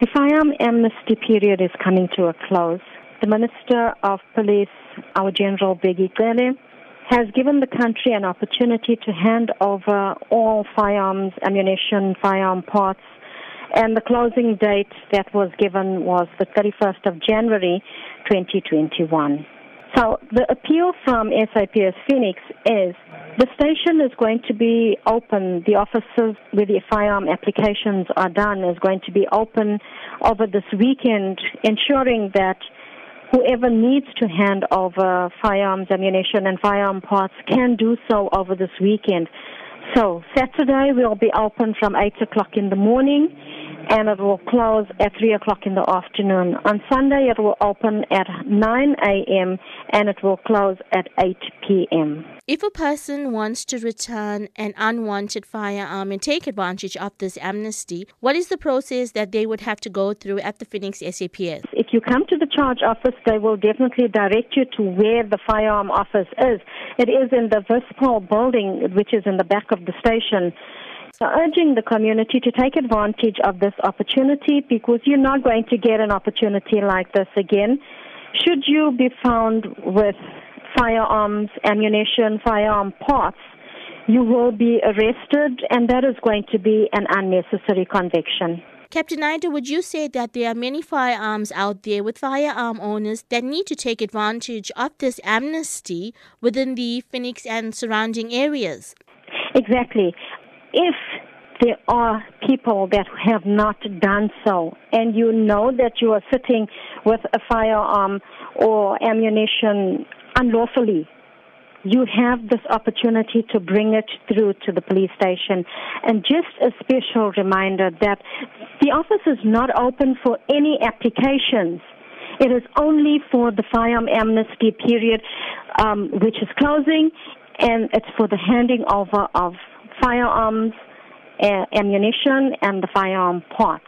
The firearm amnesty period is coming to a close. The Minister of Police, our General Bheki Cele, has given the country an opportunity to hand over all firearms, ammunition, firearm parts, and the closing date that was given was the 31st of January 2021. So the appeal from SAPS Phoenix is the station is going to be open. The offices where the firearm applications are done is going to be open over this weekend, ensuring that whoever needs to hand over firearms, ammunition, and firearm parts can do so over this weekend. So Saturday we'll be open from 8 o'clock in the morning and it will close at 3 o'clock in the afternoon. On Sunday, it will open at 9 a.m. and it will close at 8 p.m. If a person wants to return an unwanted firearm and take advantage of this amnesty, what is the process that they would have to go through at the Phoenix SAPS? If you come to the charge office, they will definitely direct you to where the firearm office is. It is in the Vispol building, which is in the back of the station. So urging the community to take advantage of this opportunity because you're not going to get an opportunity like this again. Should you be found with firearms, ammunition, firearm parts, you will be arrested and that is going to be an unnecessary conviction. Captain Naidoo, would you say that there are many firearms out there with firearm owners that need to take advantage of this amnesty within the Phoenix and surrounding areas? Exactly if there are people that have not done so, and you know that you are sitting with a firearm or ammunition unlawfully, you have this opportunity to bring it through to the police station. And just a special reminder that the office is not open for any applications. It is only for the firearm amnesty period, um, which is closing, and it's for the handing over of firearms, uh, ammunition, and the firearm parts.